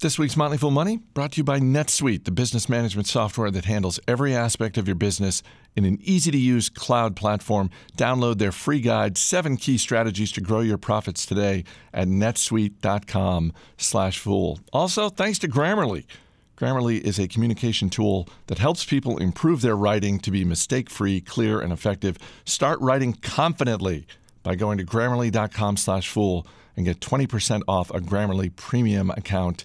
This week's Motley Fool Money brought to you by NetSuite, the business management software that handles every aspect of your business in an easy to use cloud platform. Download their free guide, seven key strategies to grow your profits today at netsuite.com slash fool. Also, thanks to Grammarly. Grammarly is a communication tool that helps people improve their writing to be mistake free, clear, and effective. Start writing confidently by going to grammarly.com slash fool and get 20% off a Grammarly premium account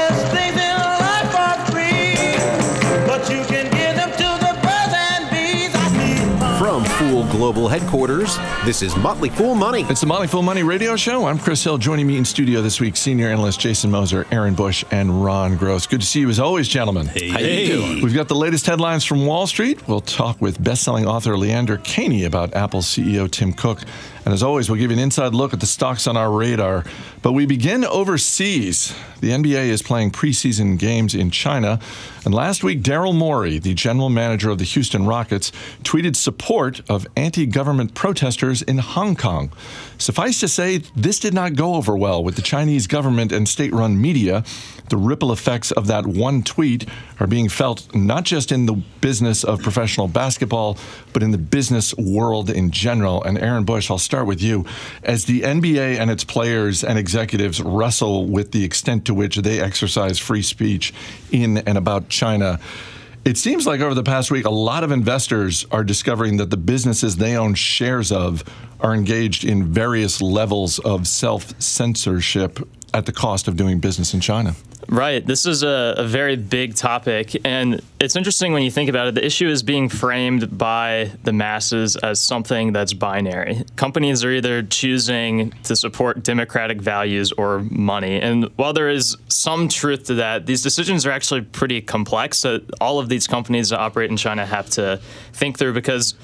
Fool Global Headquarters, this is Motley Fool Money. It's the Motley Fool Money Radio Show. I'm Chris Hill. Joining me in studio this week, senior analyst Jason Moser, Aaron Bush, and Ron Gross. Good to see you as always, gentlemen. Hey, How you doing? We've got the latest headlines from Wall Street. We'll talk with best-selling author Leander Kahney about Apple CEO Tim Cook. And as always, we'll give you an inside look at the stocks on our radar. But we begin overseas. The NBA is playing preseason games in China. And last week, Daryl Morey, the general manager of the Houston Rockets, tweeted support of anti government protesters in Hong Kong. Suffice to say, this did not go over well with the Chinese government and state run media. The ripple effects of that one tweet are being felt not just in the business of professional basketball, but in the business world in general. And Aaron Bush, I'll start with you. As the NBA and its players and executives wrestle with the extent to which they exercise free speech in and about China, it seems like over the past week, a lot of investors are discovering that the businesses they own shares of are engaged in various levels of self censorship at the cost of doing business in China. Right. This is a, a, very big topic. And it's interesting when you think about it. The issue is being framed by the masses as something that's binary. Companies are either choosing to support democratic values or money. And while there is some truth to that, these decisions are actually pretty complex that all of these companies that operate in China have to think through because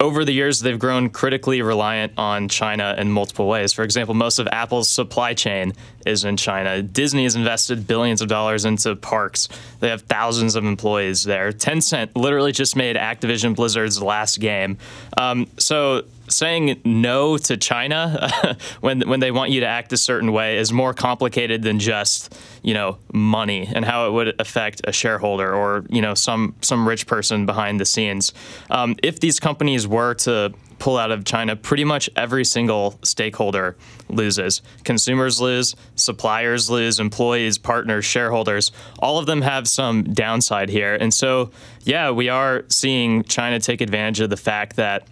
over the years, they've grown critically reliant on China in multiple ways. For example, most of Apple's supply chain is in China. Disney has invested billions of dollars into parks. They have thousands of employees there. Tencent literally just made Activision Blizzard's last game. Um, so saying no to China when when they want you to act a certain way is more complicated than just you know money and how it would affect a shareholder or you know some some rich person behind the scenes. Um, if these companies were to pull out of China, pretty much every single stakeholder loses. Consumers lose, suppliers lose, employees, partners, shareholders. All of them have some downside here, and so yeah, we are seeing China take advantage of the fact that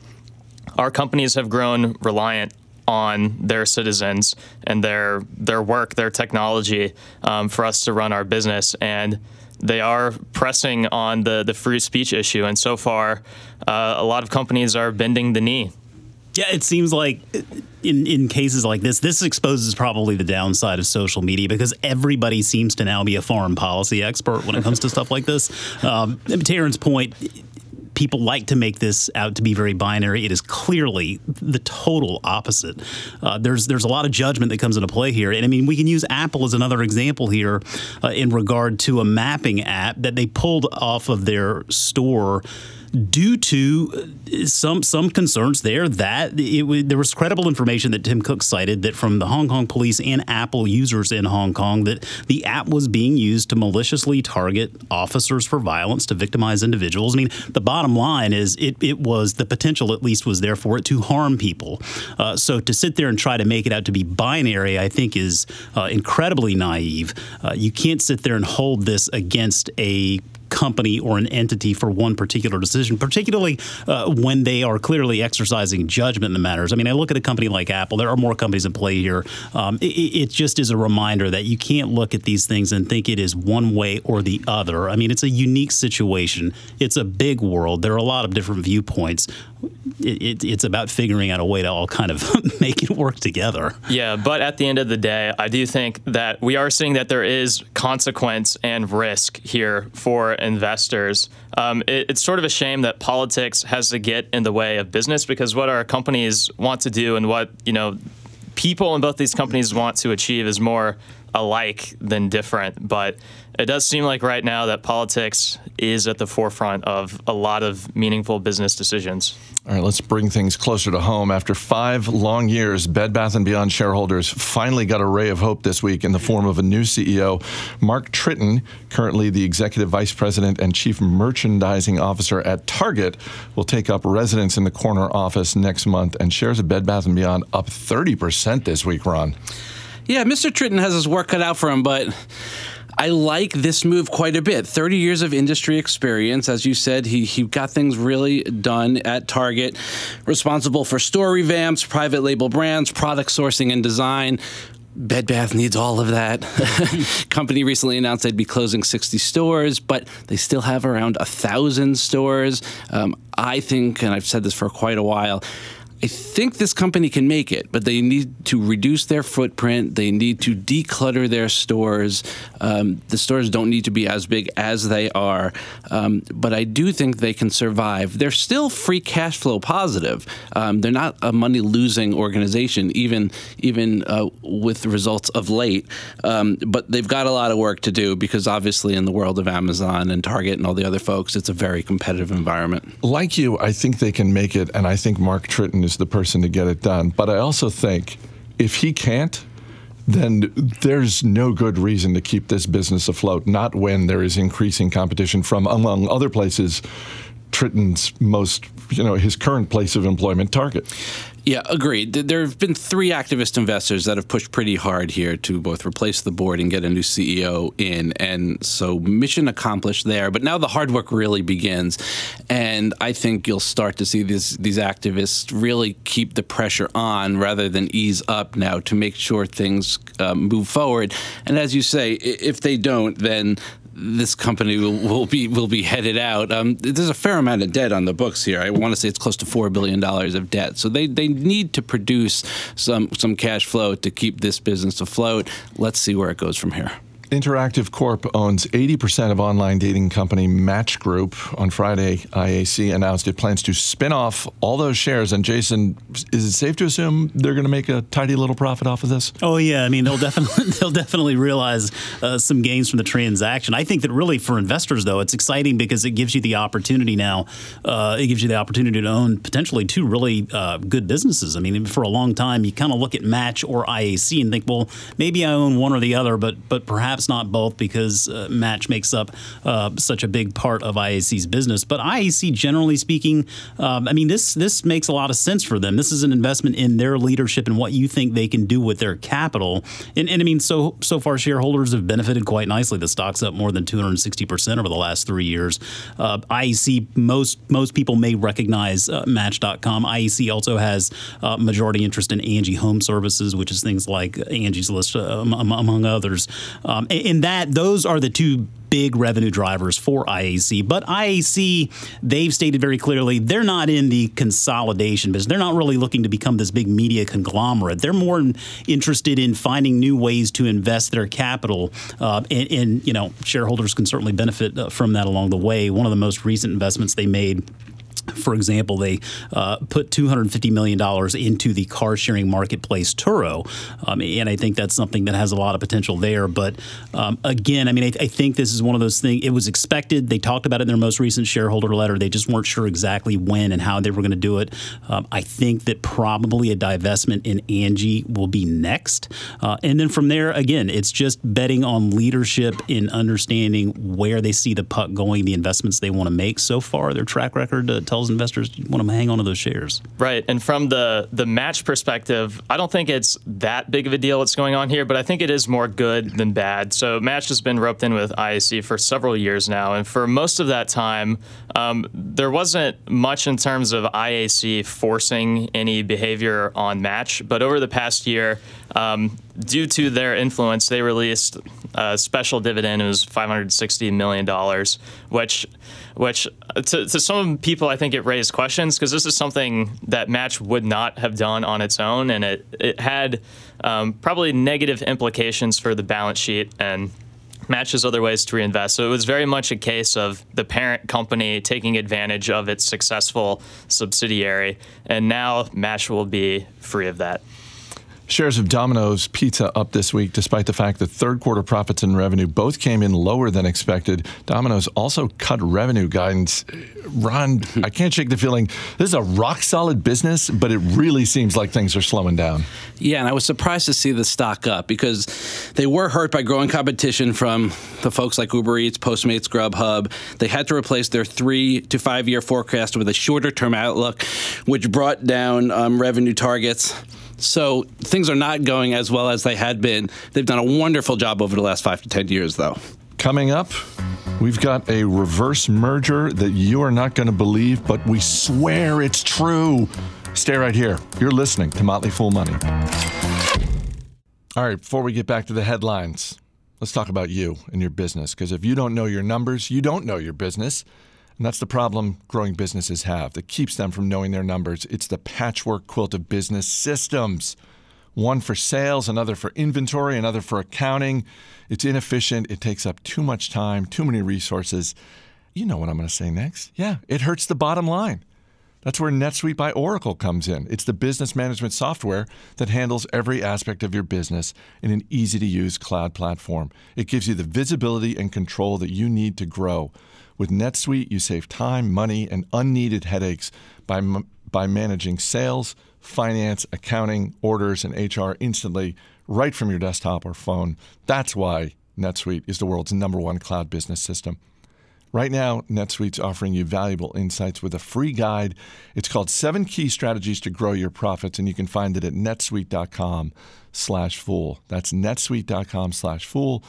our companies have grown reliant on their citizens and their their work, their technology um, for us to run our business, and they are pressing on the the free speech issue. And so far, uh, a lot of companies are bending the knee. Yeah, it seems like in, in cases like this, this exposes probably the downside of social media because everybody seems to now be a foreign policy expert when it comes to stuff like this. Um, point, people like to make this out to be very binary. It is clearly the total opposite. Uh, there's there's a lot of judgment that comes into play here, and I mean we can use Apple as another example here uh, in regard to a mapping app that they pulled off of their store due to some some concerns there that it, there was credible information that Tim Cook cited that from the Hong Kong police and Apple users in Hong Kong that the app was being used to maliciously target officers for violence to victimize individuals. I mean, the bottom line is it it was the potential at least was there for it to harm people. Uh, so to sit there and try to make it out to be binary, I think is uh, incredibly naive. Uh, you can't sit there and hold this against a company or an entity for one particular decision, particularly uh, when they are clearly exercising judgment in the matters. I mean, I look at a company like Apple. There are more companies in play here. Um, it, it, just is a reminder that you can't look at these things and think it is one way or the other. I mean, it's a unique situation. It's a big world. There are a lot of different viewpoints. It, it's about figuring out a way to all kind of make it work together. Yeah, but at the end of the day, I do think that we are seeing that there is consequence and risk here for investors. Um, it, it's sort of a shame that politics has to get in the way of business because what our companies want to do and what you know people in both these companies want to achieve is more alike than different. But it does seem like right now that politics is at the forefront of a lot of meaningful business decisions. All right, let's bring things closer to home. After five long years, Bed Bath & Beyond shareholders finally got a ray of hope this week in the form of a new CEO. Mark Tritton, currently the executive vice president and chief merchandising officer at Target, will take up residence in the corner office next month, and shares of Bed Bath & Beyond up 30% this week, Ron. Yeah, Mr. Tritton has his work cut out for him, but I like this move quite a bit. 30 years of industry experience. As you said, he, he got things really done at Target, responsible for store revamps, private label brands, product sourcing and design. Bed Bath needs all of that. Company recently announced they'd be closing 60 stores, but they still have around a thousand stores. Um, I think, and I've said this for quite a while, I think this company can make it, but they need to reduce their footprint. They need to declutter their stores. Um, the stores don't need to be as big as they are, um, but I do think they can survive. They're still free cash flow positive. Um, they're not a money losing organization, even even uh, with results of late. Um, but they've got a lot of work to do because obviously in the world of Amazon and Target and all the other folks, it's a very competitive environment. Like you, I think they can make it, and I think Mark Tritton is the person to get it done. But I also think if he can't, then there's no good reason to keep this business afloat, not when there is increasing competition from, among other places, Tritton's most, you know, his current place of employment, Target. Yeah, agreed. There have been three activist investors that have pushed pretty hard here to both replace the board and get a new CEO in. And so, mission accomplished there. But now the hard work really begins. And I think you'll start to see these, these activists really keep the pressure on rather than ease up now to make sure things uh, move forward. And as you say, if they don't, then this company will, will, be will be headed out. Um, there's a fair amount of debt on the books here. I want to say it's close to four billion dollars of debt. So they, they need to produce some some cash flow to keep this business afloat. Let's see where it goes from here. Interactive Corp owns 80% of online dating company Match Group. On Friday, IAC announced it plans to spin off all those shares. And Jason, is it safe to assume they're going to make a tidy little profit off of this? Oh yeah, I mean they'll definitely they'll definitely realize uh, some gains from the transaction. I think that really for investors though, it's exciting because it gives you the opportunity now. Uh, it gives you the opportunity to own potentially two really uh, good businesses. I mean, for a long time you kind of look at Match or IAC and think, well, maybe I own one or the other, but but perhaps not both because uh, Match makes up uh, such a big part of IAC's business. But IAC, generally speaking, um, I mean this this makes a lot of sense for them. This is an investment in their leadership and what you think they can do with their capital. And, and I mean, so so far shareholders have benefited quite nicely. The stock's up more than 260 percent over the last three years. Uh, IAC, most most people may recognize uh, Match.com. IAC also has uh, majority interest in Angie Home Services, which is things like Angie's List, uh, among others. Um, in that, those are the two big revenue drivers for IAC. But IAC, they've stated very clearly they're not in the consolidation business. They're not really looking to become this big media conglomerate. They're more interested in finding new ways to invest their capital, uh, and, and, you know shareholders can certainly benefit uh, from that along the way. One of the most recent investments they made for example, they uh, put $250 million into the car sharing marketplace Turo. Um, and I think that's something that has a lot of potential there. But um, again, I mean, I, I, think this is one of those things. It was expected. They talked about it in their most recent shareholder letter. They just weren't sure exactly when and how they were going to do it. Um, I think that probably a divestment in Angie will be next. Uh, and then from there, again, it's just betting on leadership in understanding where they see the puck going, the investments they want to make. So far, their track record uh, tells investors want to hang on to those shares. Right. And from the the match perspective, I don't think it's that big of a deal what's going on here, but I think it is more good than bad. So Match has been roped in with IAC for several years now, and for most of that time, um, there wasn't much in terms of IAC forcing any behavior on Match. But over the past year, um, due to their influence, they released a special dividend. It was 560 million dollars, which which uh, to, to some people I think it raised questions because this is something that Match would not have done on its own, and it it had um, probably negative implications for the balance sheet and matches other ways to reinvest. So it was very much a case of the parent company taking advantage of its successful subsidiary, and now Match will be free of that. Shares of Domino's Pizza up this week, despite the fact that third quarter profits and revenue both came in lower than expected. Domino's also cut revenue guidance. Ron, I can't shake the feeling this is a rock solid business, but it really seems like things are slowing down. Yeah, and I was surprised to see the stock up because they were hurt by growing competition from the folks like Uber Eats, Postmates, Grubhub. They had to replace their three to five year forecast with a shorter term outlook, which brought down um, revenue targets. So things are not going as well as they had been. They've done a wonderful job over the last five to 10 years, though. Coming up, we've got a reverse merger that you are not going to believe, but we swear it's true. Stay right here. You're listening to Motley Fool Money. All right, before we get back to the headlines, let's talk about you and your business. Because if you don't know your numbers, you don't know your business. And that's the problem growing businesses have that keeps them from knowing their numbers. It's the patchwork quilt of business systems one for sales, another for inventory, another for accounting. It's inefficient. It takes up too much time, too many resources. You know what I'm going to say next. Yeah, it hurts the bottom line. That's where NetSuite by Oracle comes in. It's the business management software that handles every aspect of your business in an easy to use cloud platform. It gives you the visibility and control that you need to grow. With NetSuite, you save time, money, and unneeded headaches by, by managing sales, finance, accounting, orders, and HR instantly right from your desktop or phone. That's why NetSuite is the world's number one cloud business system. Right now, NetSuite's offering you valuable insights with a free guide. It's called Seven Key Strategies to Grow Your Profits, and you can find it at netsuite.com slash fool. That's netsuite.com slash fool.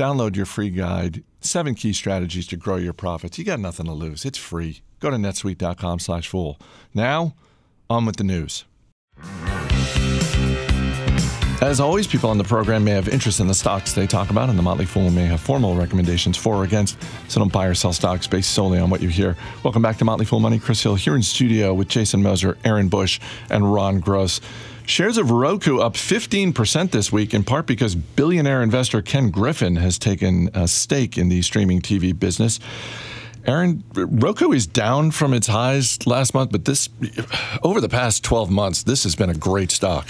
Download your free guide, Seven Key Strategies to Grow Your Profits. You got nothing to lose. It's free. Go to netsuite.com slash fool. Now, on with the news. As always, people on the program may have interest in the stocks they talk about, and the Motley Fool may have formal recommendations for or against, so don't buy or sell stocks based solely on what you hear. Welcome back to Motley Fool Money. Chris Hill here in studio with Jason Moser, Aaron Bush, and Ron Gross. Shares of Roku up 15% this week, in part because billionaire investor Ken Griffin has taken a stake in the streaming TV business. Aaron, Roku is down from its highs last month, but this over the past 12 months, this has been a great stock.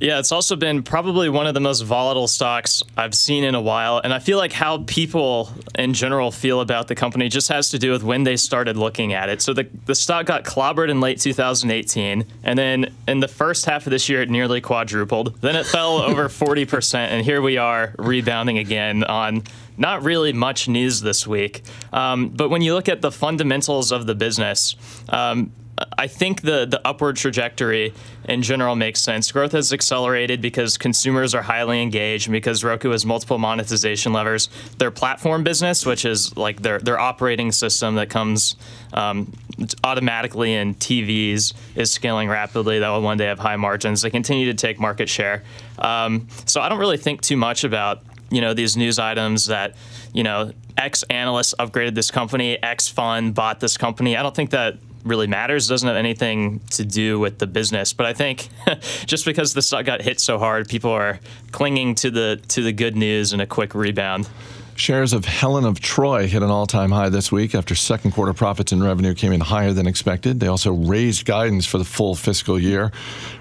Yeah, it's also been probably one of the most volatile stocks I've seen in a while. And I feel like how people in general feel about the company just has to do with when they started looking at it. So the, the stock got clobbered in late 2018. And then in the first half of this year, it nearly quadrupled. Then it fell over 40%. And here we are rebounding again on not really much news this week. Um, but when you look at the fundamentals of the business, um, I think the the upward trajectory in general makes sense. Growth has accelerated because consumers are highly engaged and because Roku has multiple monetization levers. Their platform business, which is like their their operating system that comes um, automatically in TVs, is scaling rapidly. That will one day have high margins. They continue to take market share. Um, so I don't really think too much about you know these news items that you know X analysts upgraded this company, X fund bought this company. I don't think that really matters. It doesn't have anything to do with the business. But I think just because the stock got hit so hard, people are clinging to the to the good news and a quick rebound. Shares of Helen of Troy hit an all time high this week after second quarter profits and revenue came in higher than expected. They also raised guidance for the full fiscal year.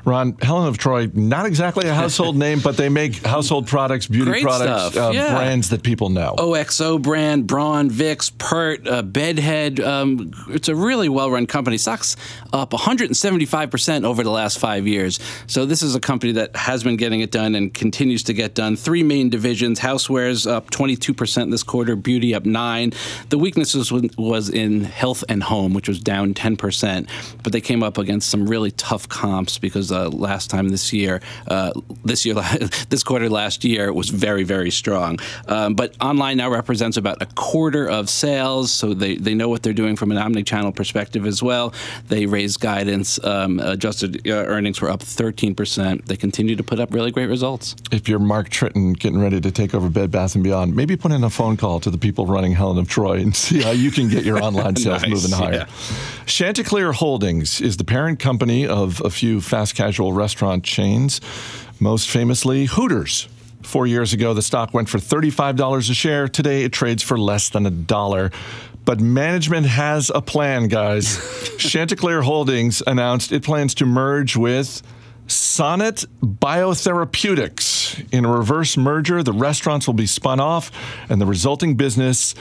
Ron, Helen of Troy, not exactly a household name, but they make household products, beauty Great products, uh, Yeah. brands that people know. OXO brand, Braun, Vicks, Pert, uh, Bedhead. Um, it's a really well run company. Stock's up 175% over the last five years. So, this is a company that has been getting it done and continues to get done. Three main divisions housewares up 22% this quarter, beauty up 9 The weakness was, was in health and home, which was down 10%. But they came up against some really tough comps because uh, last time this year, uh, this year, this quarter last year it was very, very strong. Um, but online now represents about a quarter of sales, so they, they know what they're doing from an omni-channel perspective as well. They raised guidance. Um, adjusted uh, earnings were up 13%. They continue to put up really great results. if you're Mark Tritton getting ready to take over Bed Bath and Beyond, maybe put in a phone call to the people running Helen of Troy and see how you can get your online sales Nice, moving higher. yeah. Chanticleer Holdings is the parent company of a few fast casual restaurant chains, most famously Hooters. Four years ago, the stock went for $35 a share. Today, it trades for less than a dollar. But management has a plan, guys. Chanticleer Holdings announced it plans to merge with Sonnet Biotherapeutics. In a reverse merger, the restaurants will be spun off, and the resulting business.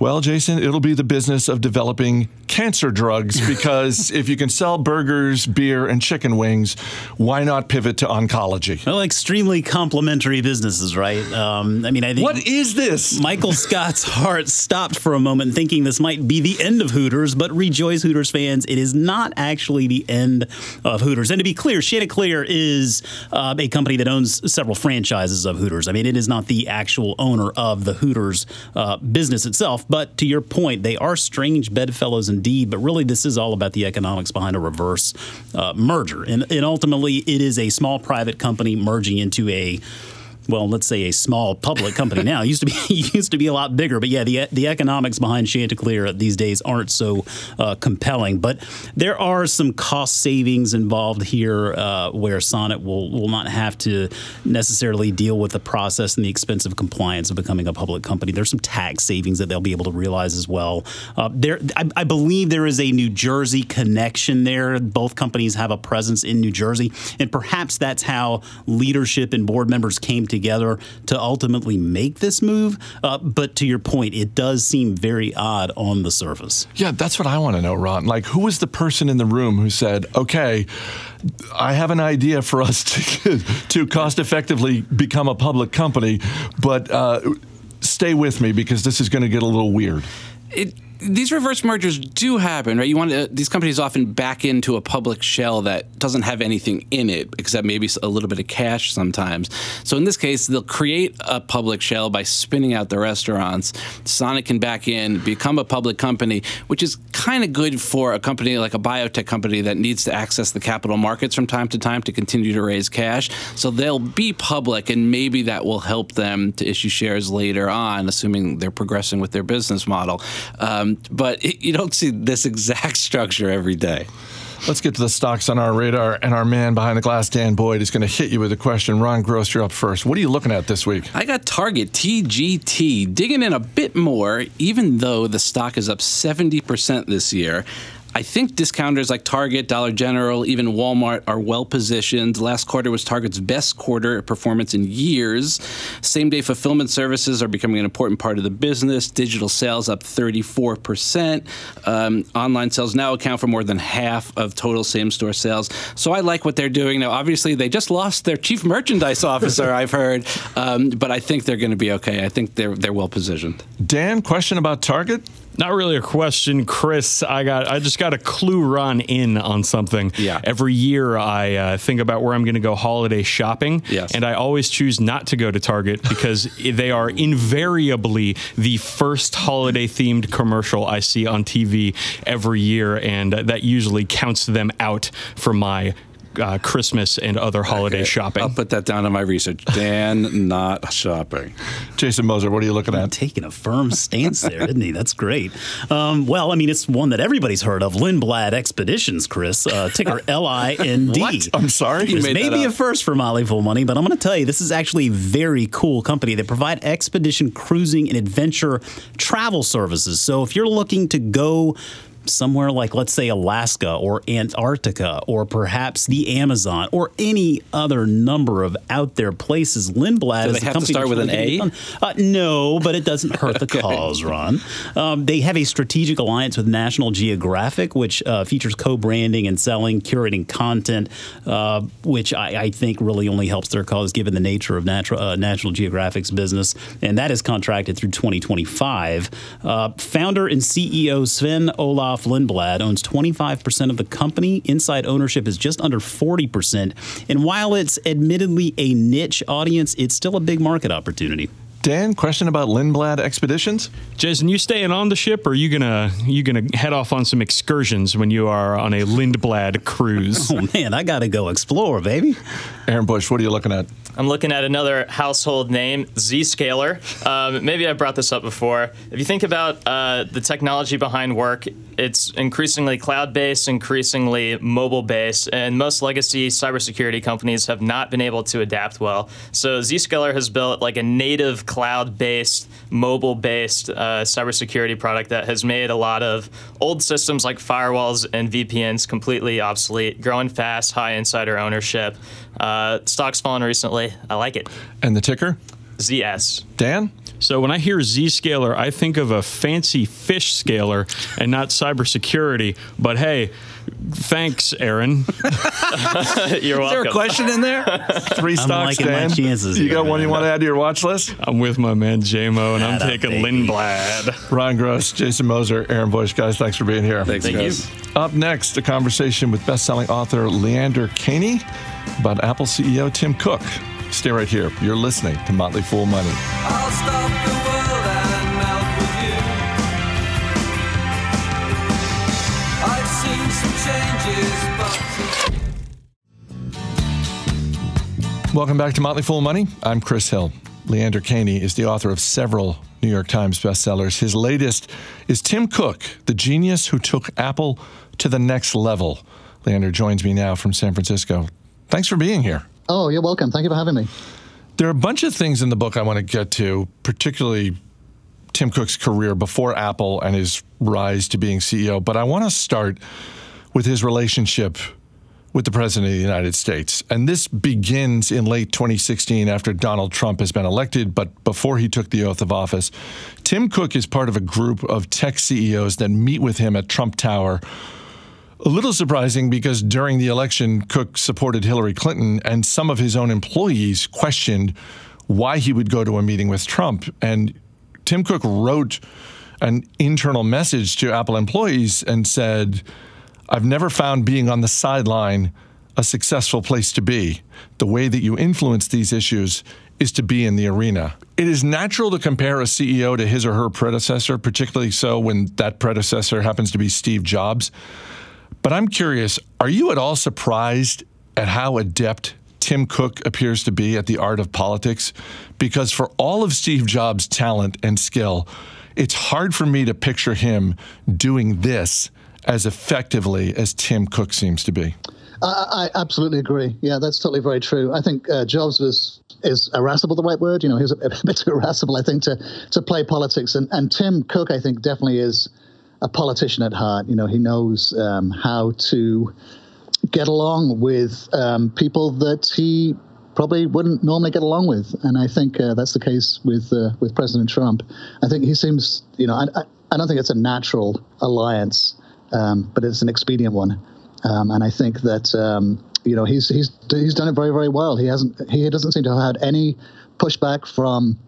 Well, Jason, it'll be the business of developing cancer drugs because if you can sell burgers, beer, and chicken wings, why not pivot to oncology? Well, extremely complementary businesses, right? Um, I mean, I think. What is this? Michael Scott's heart stopped for a moment, thinking this might be the end of Hooters, but rejoice, Hooters fans, it is not actually the end of Hooters. And to be clear, Chanticleer is uh, a company that owns several franchises of Hooters. I mean, it is not the actual owner of the Hooters uh, business itself, but to your point, they are strange bedfellows indeed. But really, this is all about the economics behind a reverse uh, merger, and, and ultimately, it is a small private company merging into a well, let's say a small public company now. It used to be used to be a lot bigger, but yeah, the the economics behind Chanticleer these days aren't so uh, compelling. But there are some cost savings involved here, uh, where Sonnet will will not have to necessarily deal with the process and the expense of compliance of becoming a public company. There's some tax savings that they'll be able to realize as well. Uh, there, I, I believe there is a New Jersey connection there. Both companies have a presence in New Jersey, and perhaps that's how leadership and board members came together to ultimately make this move. Uh, but to your point, it does seem very odd on the surface. Yeah, that's what I want to know, Ron. Like, who was the person in the room who said, okay, I have an idea for us to, to cost effectively become a public company, but uh, stay with me because this is going to get a little weird? it these reverse mergers do happen, right? You want to, these companies often back into a public shell that doesn't have anything in it, except maybe a little bit of cash sometimes. So in this case, they'll create a public shell by spinning out the restaurants. Sonnet can back in, become a public company, which is kind of good for a company like a biotech company that needs to access the capital markets from time to time to continue to raise cash. So they'll be public, and maybe that will help them to issue shares later on, assuming they're progressing with their business model. Um, Um, but it, you don't see this exact structure every day. Let's get to the stocks on our radar, and our man behind the glass, Dan Boyd, is going to hit you with a question. Ron Gross, you're up first. What are you looking at this week? I got Target TGT digging in a bit more, even though the stock is up 70% this year. I think discounters like Target, Dollar General, even Walmart are well positioned. Last quarter was Target's best quarter performance in years. Same day fulfillment services are becoming an important part of the business. Digital sales up 34%. Um, online sales now account for more than half of total same store sales. So I like what they're doing. Now, obviously, they just lost their chief merchandise officer, I've heard, um, but I think they're going to be okay. I think they're, they're well positioned. Dan, question about Target? Not really a question, Chris. I got I just got a clue run in on something. Yeah. Every year I uh, think about where I'm going to go holiday shopping, Yes. and I always choose not to go to Target because they are invariably the first holiday themed commercial I see on TV every year, and that usually counts them out for my. Uh, Christmas and other holiday shopping. I'll put that down in my research. Dan, not shopping. Jason Moser, what are you looking at? Taking a firm stance there, isn't he? That's great. Um, well, I mean, it's one that everybody's heard of Lindblad Expeditions, Chris. Uh, ticker L I N D. What? I'm sorry? You This made may that be a first for Motley Fool Money, but I'm going to tell you, this is actually a very cool company. They provide expedition cruising and adventure travel services. So if you're looking to go somewhere like, let's say, Alaska or Antarctica or perhaps the Amazon or any other number of out there places, Lindblad Do is they a have to company start with an A? Uh, no, but it doesn't hurt the cause, Ron. Um, they have a strategic alliance with National Geographic, which uh, features co-branding and selling, curating content, uh, which I, I think really only helps their cause given the nature of natural, uh, National Geographic's business, and that is contracted through 2025. Uh, founder and CEO Sven Olof Lindblad owns 25% of the company. Inside ownership is just under 40%, and while it's admittedly a niche audience, it's still a big market opportunity. Dan, question about Lindblad Expeditions? Jason, you staying on the ship, or are you gonna you gonna head off on some excursions when you are on a Lindblad cruise? Oh man, I gotta go explore, baby. Aaron Bush, what are you looking at? I'm looking at another household name, Zscaler. Um, maybe I brought this up before. If you think about uh, the technology behind work, it's increasingly cloud based, increasingly mobile based, and most legacy cybersecurity companies have not been able to adapt well. So Zscaler has built like a native cloud based, mobile based uh, cybersecurity product that has made a lot of old systems like firewalls and VPNs completely obsolete, growing fast, high insider ownership. Uh, stock's fallen recently. I like it. And the ticker? ZS. Dan? So when I hear Zscaler, I think of a fancy fish scaler and not cybersecurity. But hey, thanks, Aaron. You're welcome. Is there a question in there? Three stocks, liking my Dan. chances you got one you want to add to your watch list? I'm with my man JMO, and I'm taking baby. Lindblad. Ron Gross, Jason Moser, Aaron Bush, guys, thanks for being here. Thanks, Thank guys. Up next, a conversation with best-selling author Leander Kahney about Apple CEO Tim Cook. Stay right here. You're listening to Motley Fool Money. I'll stop the world and melt with you. I've seen some changes, but. Welcome back to Motley Fool Money. I'm Chris Hill. Leander Kahney is the author of several New York Times bestsellers. His latest is Tim Cook, the genius who took Apple to the next level. Leander joins me now from San Francisco. Thanks for being here. Oh, you're welcome. Thank you for having me. There are a bunch of things in the book I want to get to, particularly Tim Cook's career before Apple and his rise to being CEO. But I want to start with his relationship with the President of the United States. And this begins in late 2016 after Donald Trump has been elected, but before he took the oath of office. Tim Cook is part of a group of tech CEOs that meet with him at Trump Tower. A little surprising because during the election, Cook supported Hillary Clinton, and some of his own employees questioned why he would go to a meeting with Trump. And Tim Cook wrote an internal message to Apple employees and said, I've never found being on the sideline a successful place to be. The way that you influence these issues is to be in the arena. It is natural to compare a CEO to his or her predecessor, particularly so when that predecessor happens to be Steve Jobs. But I'm curious, are you at all surprised at how adept Tim Cook appears to be at the art of politics? Because for all of Steve Jobs' talent and skill, it's hard for me to picture him doing this as effectively as Tim Cook seems to be. I, I absolutely agree. Yeah, that's totally very true. I think uh, Jobs was is irascible the right word. You know, he was a, a bit too irascible, I think, to to play politics. And and Tim Cook, I think, definitely is a politician at heart. You know, he knows um, how to get along with um, people that he probably wouldn't normally get along with. And I think uh, that's the case with uh, with President Trump. I think he seems, you know, I, I, I don't think it's a natural alliance, um, but it's an expedient one. Um, and I think that um, you know he's he's he's done it very very well. He hasn't he doesn't seem to have had any pushback from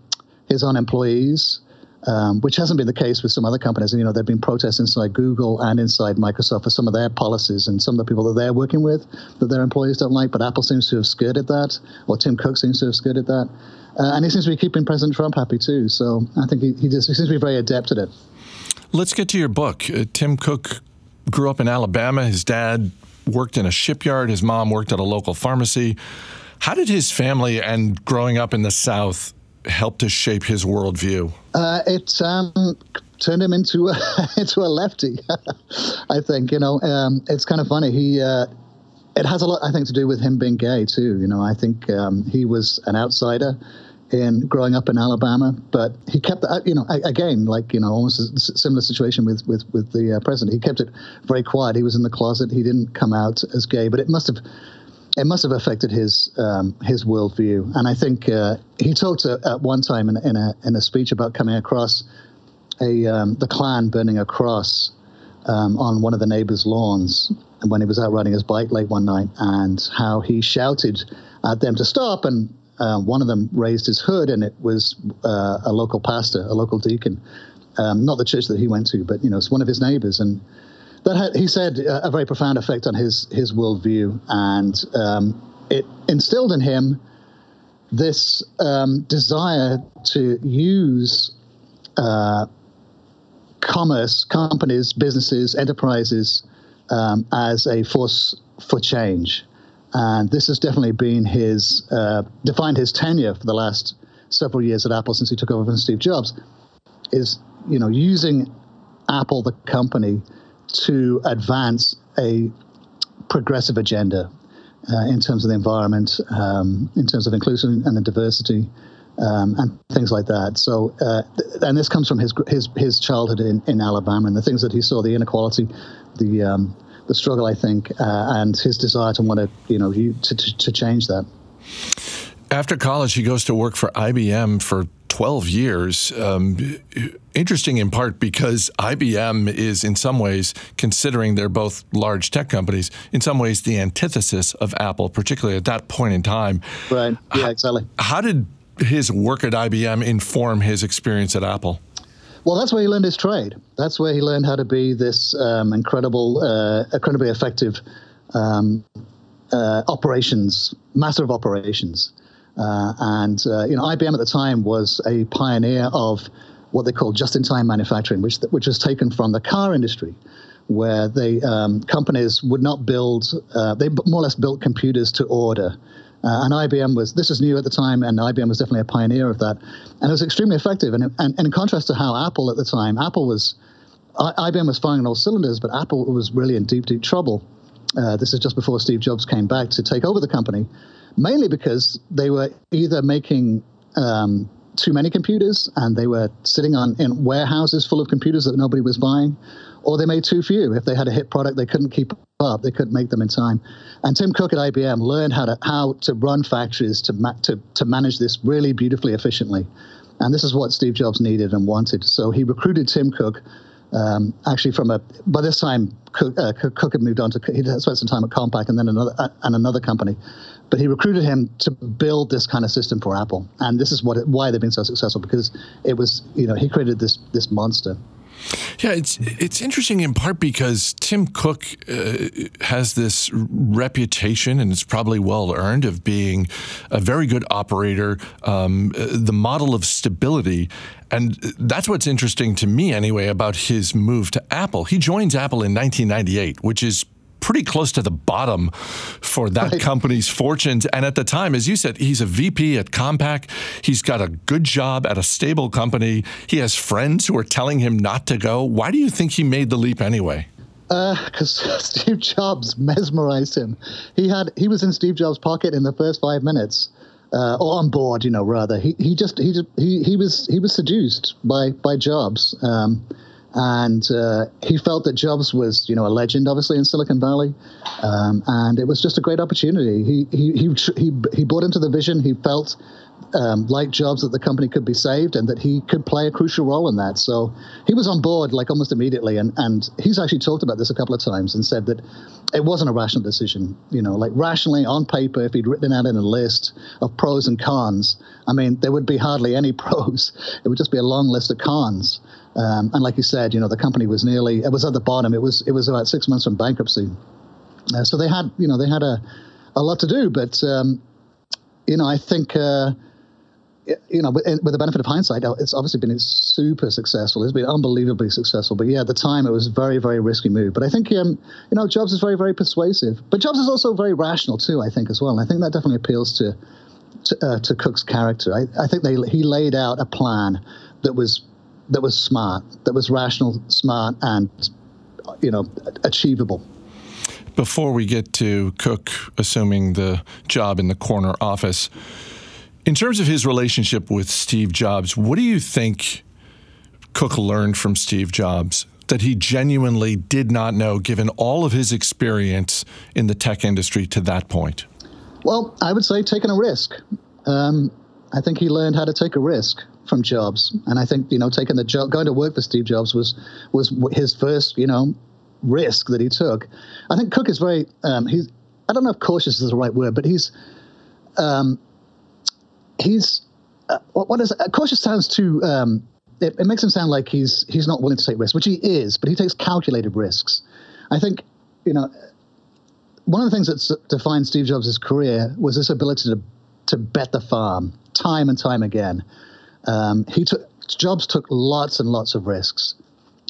his own employees, um, which hasn't been the case with some other companies. And, you know, there've been protests inside Google and inside Microsoft for some of their policies and some of the people that they're working with that their employees don't like. But Apple seems to have skirted that, or Tim Cook seems to have skirted that, uh, and he seems to be keeping President Trump happy too. So I think he he, just, he seems to be very adept at it. Let's get to your book. Uh, Tim Cook grew up in Alabama. His dad worked in a shipyard, his mom worked at a local pharmacy. How did his family and growing up in the South help to shape his worldview? Uh, it um, turned him into a, into a lefty. I think you know um, it's kind of funny. He uh, it has a lot, I think, to do with him being gay too. You know, I think um, he was an outsider in growing up in Alabama, but he kept that. You know, again, like you know, almost a similar situation with with with the uh, president. He kept it very quiet. He was in the closet. He didn't come out as gay, but it must have it must have affected his um, his worldview. And I think uh, he talked uh, at one time in, in a in a speech about coming across a um, the Klan burning a cross um, on one of the neighbors' lawns when he was out riding his bike late one night, and how he shouted at them to stop. And uh, one of them raised his hood, and it was uh, a local pastor, a local deacon, um, not the church that he went to, but you know, it's one of his neighbors, and that had, he said uh, a very profound effect on his his worldview, and um, it instilled in him this um, desire to use uh, commerce, companies, businesses, enterprises um, as a force for change, and this has definitely been his uh, defined his tenure for the last several years at Apple since he took over from Steve Jobs. Is you know using Apple the company to advance a progressive agenda uh, in terms of the environment, um, in terms of inclusion and the diversity, um, and things like that. So, uh, th- and this comes from his his his childhood in, in Alabama and the things that he saw, the inequality, the um, the struggle, I think, uh, and his desire to want to you know you, to, to to change that. After college, he goes to work for IBM for 12 years. Um, interesting in part because IBM is, in some ways, considering they're both large tech companies, in some ways the antithesis of Apple, particularly at that point in time. Right. Yeah. Exactly. How did his work at IBM inform his experience at Apple? Well, that's where he learned his trade. That's where he learned how to be this um, incredible, uh, incredibly effective um, uh, operations, master of operations. Uh, and uh, you know, IBM at the time was a pioneer of what they call just-in-time manufacturing, which which was taken from the car industry, where they um, companies would not build, uh, they more or less built computers to order. Uh, and IBM was this was new at the time, and IBM was definitely a pioneer of that, and it was extremely effective. And, and, and in contrast to how Apple at the time, Apple was I, IBM was firing on all cylinders, but Apple was really in deep, deep trouble. Uh, this is just before Steve Jobs came back to take over the company, mainly because they were either making um, too many computers and they were sitting on in warehouses full of computers that nobody was buying, or they made too few. If they had a hit product, they couldn't keep up. They couldn't make them in time. And Tim Cook at IBM learned how to how to run factories to ma- to to manage this really beautifully efficiently. And this is what Steve Jobs needed and wanted. So he recruited Tim Cook um, actually from a by this time Cook, uh, Cook had moved on to he spent some time at Compaq and then another uh, and another company, but he recruited him to build this kind of system for Apple, and this is what it, why they've been so successful because it was you know he created this this monster. Yeah, it's it's interesting in part because Tim Cook uh, has this reputation, and it's probably well earned, of being a very good operator, um, uh, the model of stability. And that's what's interesting to me, anyway, about his move to Apple. He joins Apple in 1998, which is pretty close to the bottom for that right. company's fortunes. And at the time, as you said, he's a VP at Compaq. He's got a good job at a stable company. He has friends who are telling him not to go. Why do you think he made the leap anyway? Because uh, Steve Jobs mesmerized him. He had he was in Steve Jobs' pocket in the first five minutes. Uh, or on board, you know, rather. He, he just he just he, he was he was seduced by by Jobs. Um, and uh, he felt that Jobs was, you know, a legend, obviously in Silicon Valley, um, and it was just a great opportunity. He he he he, he bought into the vision. He felt um, like Jobs that the company could be saved and that he could play a crucial role in that. So he was on board like almost immediately, and and he's actually talked about this a couple of times and said that it wasn't a rational decision. You know, like rationally on paper, if he'd written out in a list of pros and cons, I mean, there would be hardly any pros. It would just be a long list of cons. Um, and like you said, you know, the company was nearly it was at the bottom. It was it was about six months from bankruptcy. Uh, so they had you know they had a a lot to do, but um, you know I think. Uh, you know, with, with the benefit of hindsight, it's obviously been super successful. It's been unbelievably successful. But yeah, at the time, it was a very, very risky move. But I think, um, you know, Jobs is very, very persuasive. But Jobs is also very rational too. I think as well. And I think that definitely appeals to to, uh, to Cook's character. I, I think they he laid out a plan that was that was smart, that was rational, smart, and you know achievable. Before we get to Cook assuming the job in the corner office, in terms of his relationship with Steve Jobs, what do you think Cook learned from Steve Jobs that he genuinely did not know, given all of his experience in the tech industry to that point? Well, I would say taking a risk. Um, I think he learned how to take a risk from Jobs, and I think you know taking the job, going to work for Steve Jobs was was his first you know risk that he took. I think Cook is very um, he's I don't know if cautious is the right word, but he's um, he's uh, what is uh, cautious sounds too. Um, it, it makes him sound like he's he's not willing to take risks, which he is, but he takes calculated risks. I think you know one of the things that defined Steve Jobs' career was this ability to to bet the farm time and time again. Um, he took Jobs took lots and lots of risks,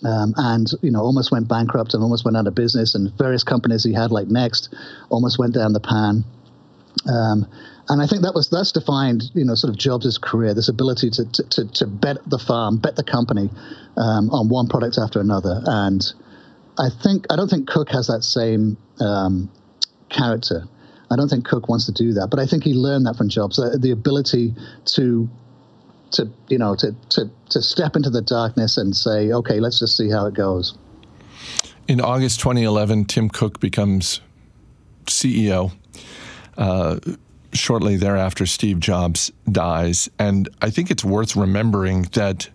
um, and you know almost went bankrupt and almost went out of business. And various companies he had, like NeXT, almost went down the pan. Um, and I think that was that's defined, you know, sort of Jobs' career. This ability to to, to, to bet the farm, bet the company um, on one product after another, and I think I don't think Cook has that same um, character. I don't think Cook wants to do that, but I think he learned that from Jobs, uh, the ability to to you know to, to to step into the darkness and say, okay, let's just see how it goes. In August 2011, Tim Cook becomes CEO. Uh, shortly thereafter, Steve Jobs dies. And I think it's worth remembering that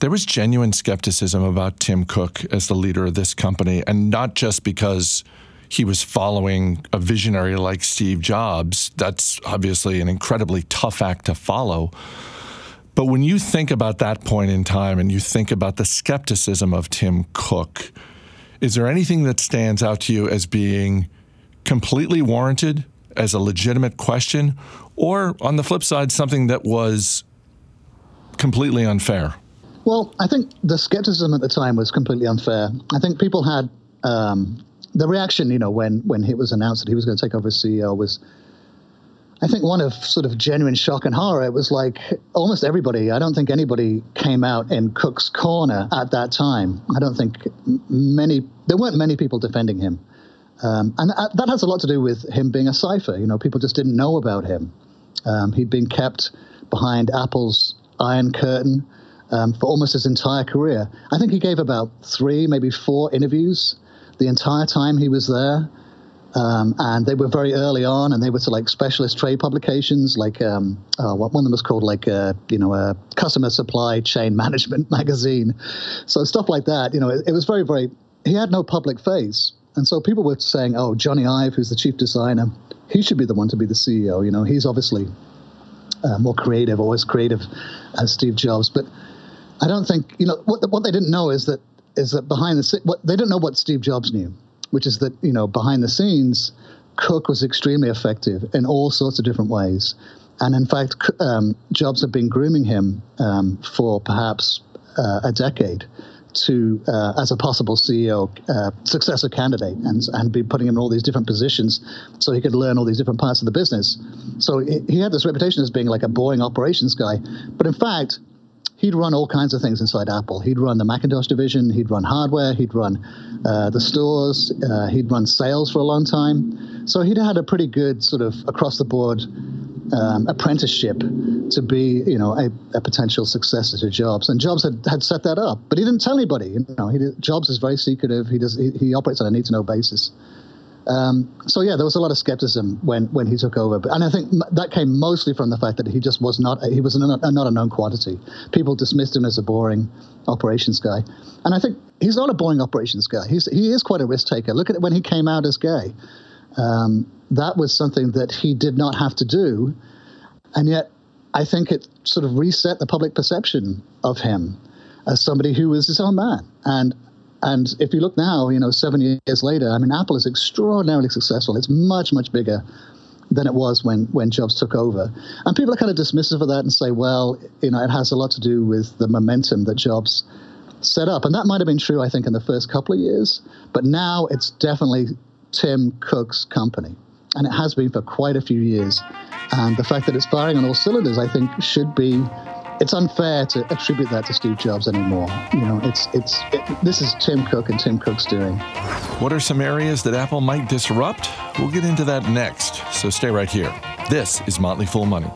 there was genuine skepticism about Tim Cook as the leader of this company, and not just because he was following a visionary like Steve Jobs. That's obviously an incredibly tough act to follow. But when you think about that point in time and you think about the skepticism of Tim Cook, is there anything that stands out to you as being completely warranted, as a legitimate question, or on the flip side, something that was completely unfair? Well, I think the skepticism at the time was completely unfair. I think people had um, the reaction, you know, when when it was announced that he was going to take over as CEO was, I think, one of sort of genuine shock and horror. It was like almost everybody. I don't think anybody came out in Cook's corner at that time. I don't think many. There weren't many people defending him, um, and uh, that has a lot to do with him being a cipher. You know, people just didn't know about him. Um, he'd been kept behind Apple's iron curtain um, for almost his entire career. I think he gave about three, maybe four interviews the entire time he was there. Um, and they were very early on, and they were to like specialist trade publications, like um, uh, one of them was called like uh, you know a customer supply chain management magazine, so stuff like that. You know, it, it was very very. He had no public face, and so people were saying, "Oh, Jony Ive, who's the chief designer, he should be the one to be the CEO." You know, he's obviously uh, more creative, as creative as Steve Jobs, but I don't think you know what what they didn't know is that is that behind the what they didn't know what Steve Jobs knew, which is that you know behind the scenes, Cook was extremely effective in all sorts of different ways, and in fact, um, Jobs had been grooming him um, for perhaps uh, a decade. To uh, as a possible CEO uh, successor candidate, and and be putting him in all these different positions, so he could learn all these different parts of the business. So he, had this reputation as being like a boring operations guy, but in fact, he'd run all kinds of things inside Apple. He'd run the Macintosh division, he'd run hardware, he'd run uh, the stores, uh, he'd run sales for a long time. So he'd had a pretty good sort of across the board um, apprenticeship to be, you know, a, a, potential successor to Jobs. And Jobs had, had set that up, but he didn't tell anybody. You know, he Jobs is very secretive. He does he, he operates on a need to know basis. Um, so yeah, there was a lot of skepticism when, when he took over, and I think that came mostly from the fact that he just was not he was not, not a known quantity. People dismissed him as a boring operations guy, and I think he's not a boring operations guy. He's he is quite a risk taker. Look at it when he came out as gay. Um, that was something that he did not have to do, and yet I think it sort of reset the public perception of him as somebody who was his own man. And and if you look now, you know, seven years later, I mean, Apple is extraordinarily successful. It's much, much bigger than it was when, when Jobs took over. And people are kind of dismissive of that and say, well, you know, it has a lot to do with the momentum that Jobs set up. And that might have been true, I think, in the first couple of years. But now it's definitely Tim Cook's company. And it has been for quite a few years. And the fact that it's firing on all cylinders, I think, should be it's unfair to attribute that to Steve Jobs anymore. You know, it's it's it, this is Tim Cook and Tim Cook's doing. What are some areas that Apple might disrupt? We'll get into that next. So stay right here. This is Motley Fool Money.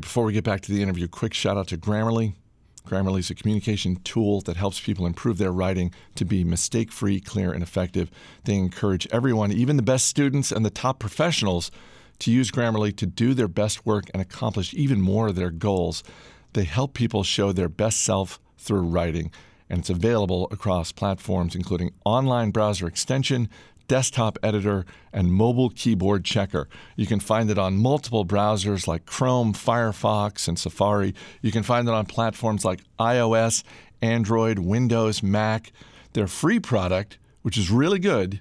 Before we get back to the interview, quick shout out to Grammarly. Grammarly is a communication tool that helps people improve their writing to be mistake free, clear, and effective. They encourage everyone, even the best students and the top professionals, to use Grammarly to do their best work and accomplish even more of their goals. They help people show their best self through writing, and it's available across platforms including online browser extension, desktop editor, and mobile keyboard checker. You can find it on multiple browsers like Chrome, Firefox, and Safari. You can find it on platforms like iOS, Android, Windows, Mac. Their free product, which is really good,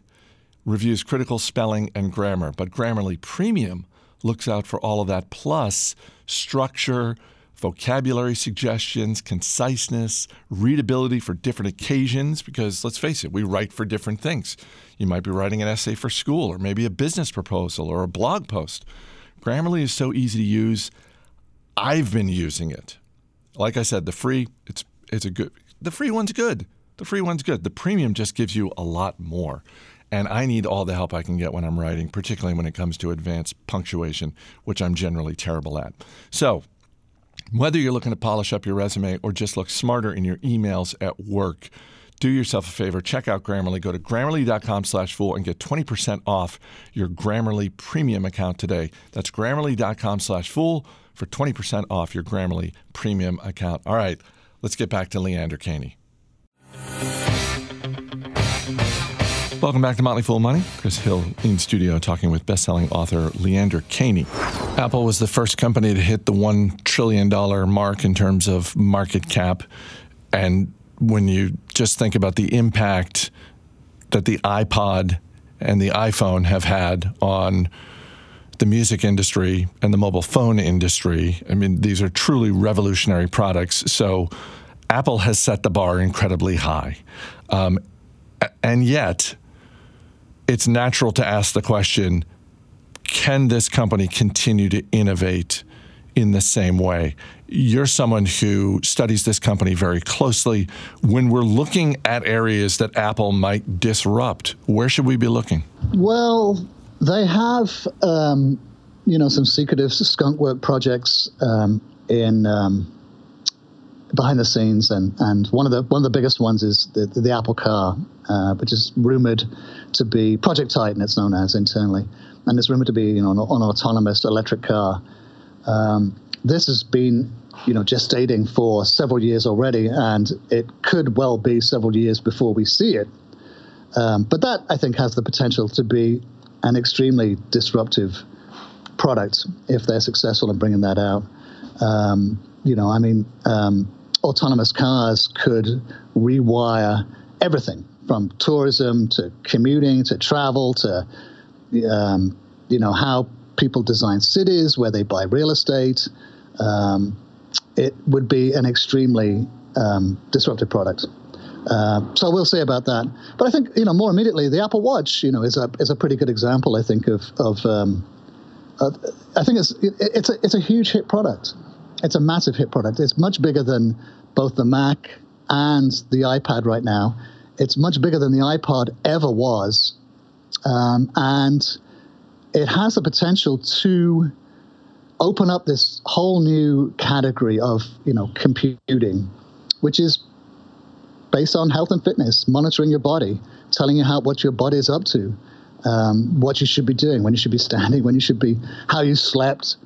reviews critical spelling and grammar, but Grammarly Premium looks out for all of that plus structure, vocabulary suggestions, conciseness, readability for different occasions, because let's face it, we write for different things. You might be writing an essay for school, or maybe a business proposal, or a blog post. Grammarly is so easy to use. I've been using it. Like I said, the free, it's it's a good. The free one's good. The free one's good. The premium just gives you a lot more. And I need all the help I can get when I'm writing, particularly when it comes to advanced punctuation, which I'm generally terrible at. So, whether you're looking to polish up your resume or just look smarter in your emails at work, do yourself a favor. Check out Grammarly. Go to grammarly.com slash fool and get 20% off your Grammarly premium account today. That's grammarly.com slash fool for 20% off your Grammarly premium account. All right, let's get back to Leander Kahney. Welcome back to Motley Fool Money. Chris Hill in studio talking with best-selling author Leander Kahney. Apple was the first company to hit the one trillion dollar mark in terms of market cap, and when you just think about the impact that the iPod and the iPhone have had on the music industry and the mobile phone industry, I mean, these are truly revolutionary products. So, Apple has set the bar incredibly high, um, and yet it's natural to ask the question can this company continue to innovate in the same way? You're someone who studies this company very closely. When we're looking at areas that Apple might disrupt, where should we be looking? Well, they have, um, you know, some secretive skunk work projects um, in um, behind the scenes, and, and one of the one of the biggest ones is the the Apple Car, uh, which is rumored to be Project Titan. It's known as internally, and it's rumored to be you know an, an autonomous electric car. Um, this has been you know gestating for several years already, and it could well be several years before we see it. Um, but that I think has the potential to be an extremely disruptive product if they're successful in bringing that out. Um, you know, I mean, um, autonomous cars could rewire everything from tourism to commuting to travel to, um, you know, how people design cities, where they buy real estate. Um, it would be an extremely um, disruptive product. Uh, so we'll see about that. But I think you know more immediately, the Apple Watch, you know, is a is a pretty good example. I think of of. Um, of I think it's it, it's a it's a huge hit product. It's a massive hit product. It's much bigger than both the Mac and the iPad right now. It's much bigger than the iPod ever was, um, and it has the potential to open up this whole new category of you know computing, which is based on health and fitness, monitoring your body, telling you how what your body is up to, um, what you should be doing, when you should be standing, when you should be, how you slept.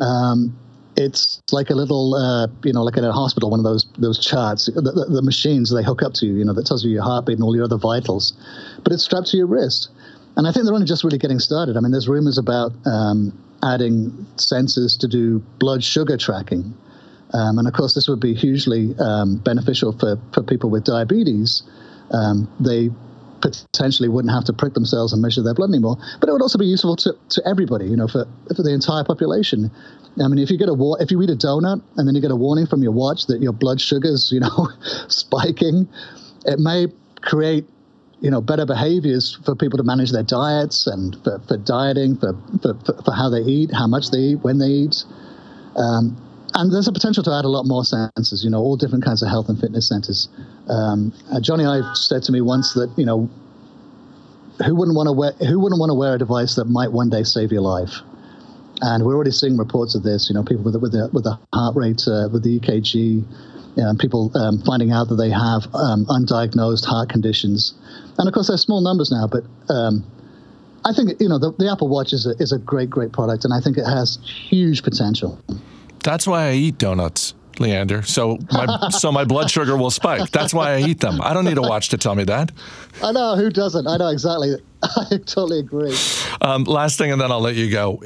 Um, it's like a little, uh, you know, like in a hospital, one of those those charts, the, the, the machines they hook up to you, you know, that tells you your heartbeat and all your other vitals, but it's strapped to your wrist. And I think they're only just really getting started. I mean, there's rumors about um, adding sensors to do blood sugar tracking. Um, and of course, this would be hugely um, beneficial for, for people with diabetes. Um, they potentially wouldn't have to prick themselves and measure their blood anymore. But it would also be useful to, to everybody, you know, for, for the entire population. I mean, if you get a war, if you eat a donut and then you get a warning from your watch that your blood sugar's, you know, spiking, it may create you know better behaviors for people to manage their diets and for, for dieting for, for, for how they eat how much they eat when they eat um, and there's a potential to add a lot more sensors you know all different kinds of health and fitness centers um, uh, Jony Ive said to me once that you know who wouldn't want to wear who wouldn't want to wear a device that might one day save your life and we're already seeing reports of this you know people with with the, with the heart rate uh, with the ekg um, people um, finding out that they have um, undiagnosed heart conditions. And of course, they're small numbers now, but um, I think you know the, the Apple Watch is a, is a great, great product, and I think it has huge potential. That's why I eat donuts, Leander. So my so my blood sugar will spike. That's why I eat them. I don't need a watch to tell me that. I know who doesn't. I know exactly. I totally agree. Um, last thing, and then I'll let you go.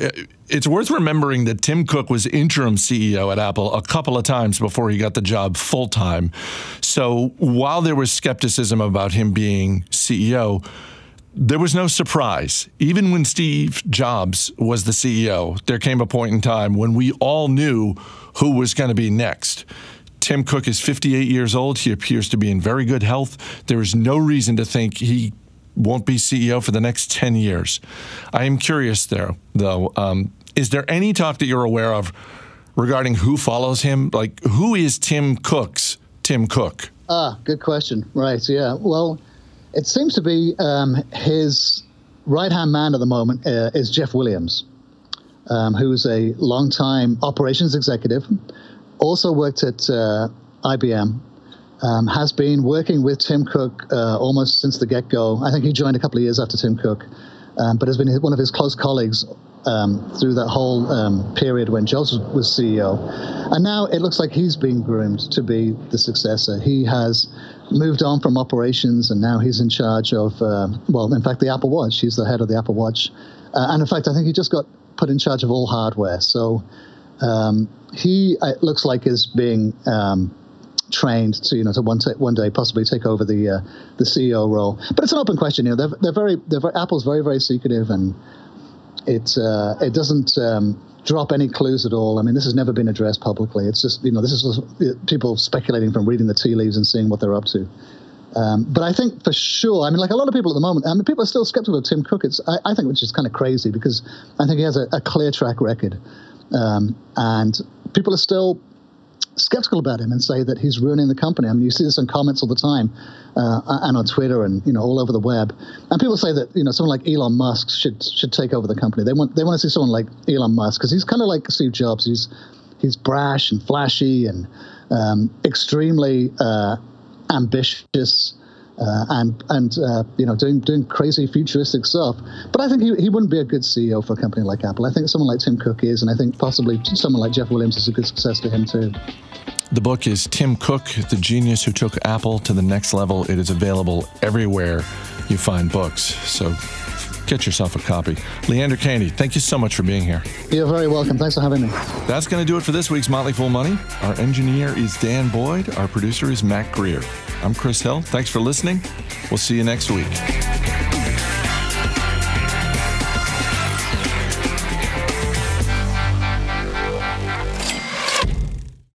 It's worth remembering that Tim Cook was interim CEO at Apple a couple of times before he got the job full time. So while there was skepticism about him being CEO, there was no surprise. Even when Steve Jobs was the CEO, there came a point in time when we all knew who was going to be next. Tim Cook is 58 years old. He appears to be in very good health. There is no reason to think he won't be CEO for the next 10 years. I am curious there, though. Um, is there any talk that you're aware of regarding who follows him? Like, who is Tim Cook's Tim Cook? Ah, good question. Right, yeah. Well, it seems to be um, his right hand man at the moment uh, is Jeff Williams, um, who's a long-time operations executive, also worked at uh, IBM, um, has been working with Tim Cook uh, almost since the get go. I think he joined a couple of years after Tim Cook, um, but has been one of his close colleagues um, through that whole um, period when Jobs was CEO. And now it looks like he's being groomed to be the successor. He has moved on from operations and now he's in charge of, uh, well, in fact, the Apple Watch. He's the head of the Apple Watch. Uh, and in fact, I think he just got put in charge of all hardware. So um, he, it looks like, is being. Um, trained to you know to one, t- one day possibly take over the uh, the CEO role. But it's an open question. You know, they're, they're very they're very, Apple's very very secretive and it uh, it doesn't um, drop any clues at all. I mean, this has never been addressed publicly. It's just you know this is people speculating from reading the tea leaves and seeing what they're up to. Um, but I think for sure, I mean, like a lot of people at the moment, I mean, people are still skeptical of Tim Cook. It's I, I think which is kind of crazy because I think he has a, a clear track record, um, and people are still skeptical about him and say that he's ruining the company. I mean, you see this in comments all the time, uh, and on Twitter and you know all over the web. And people say that you know someone like Elon Musk should should take over the company. They want they want to see someone like Elon Musk because he's kind of like Steve Jobs. He's he's brash and flashy and um, extremely uh, ambitious. Uh, and and uh, you know doing doing crazy futuristic stuff. But I think he, he wouldn't be a good CEO for a company like Apple. I think someone like Tim Cook is, and I think possibly someone like Jeff Williams is a good success to him too. The book is Tim Cook, the genius who took Apple to the next level. It is available everywhere you find books. So get yourself a copy. Leander Kahney, thank you so much for being here. You're very welcome. Thanks for having me. That's going to do it for this week's Motley Fool Money. Our engineer is Dan Boyd. Our producer is Mac Greer. I'm Chris Hill. Thanks for listening. We'll see you next week.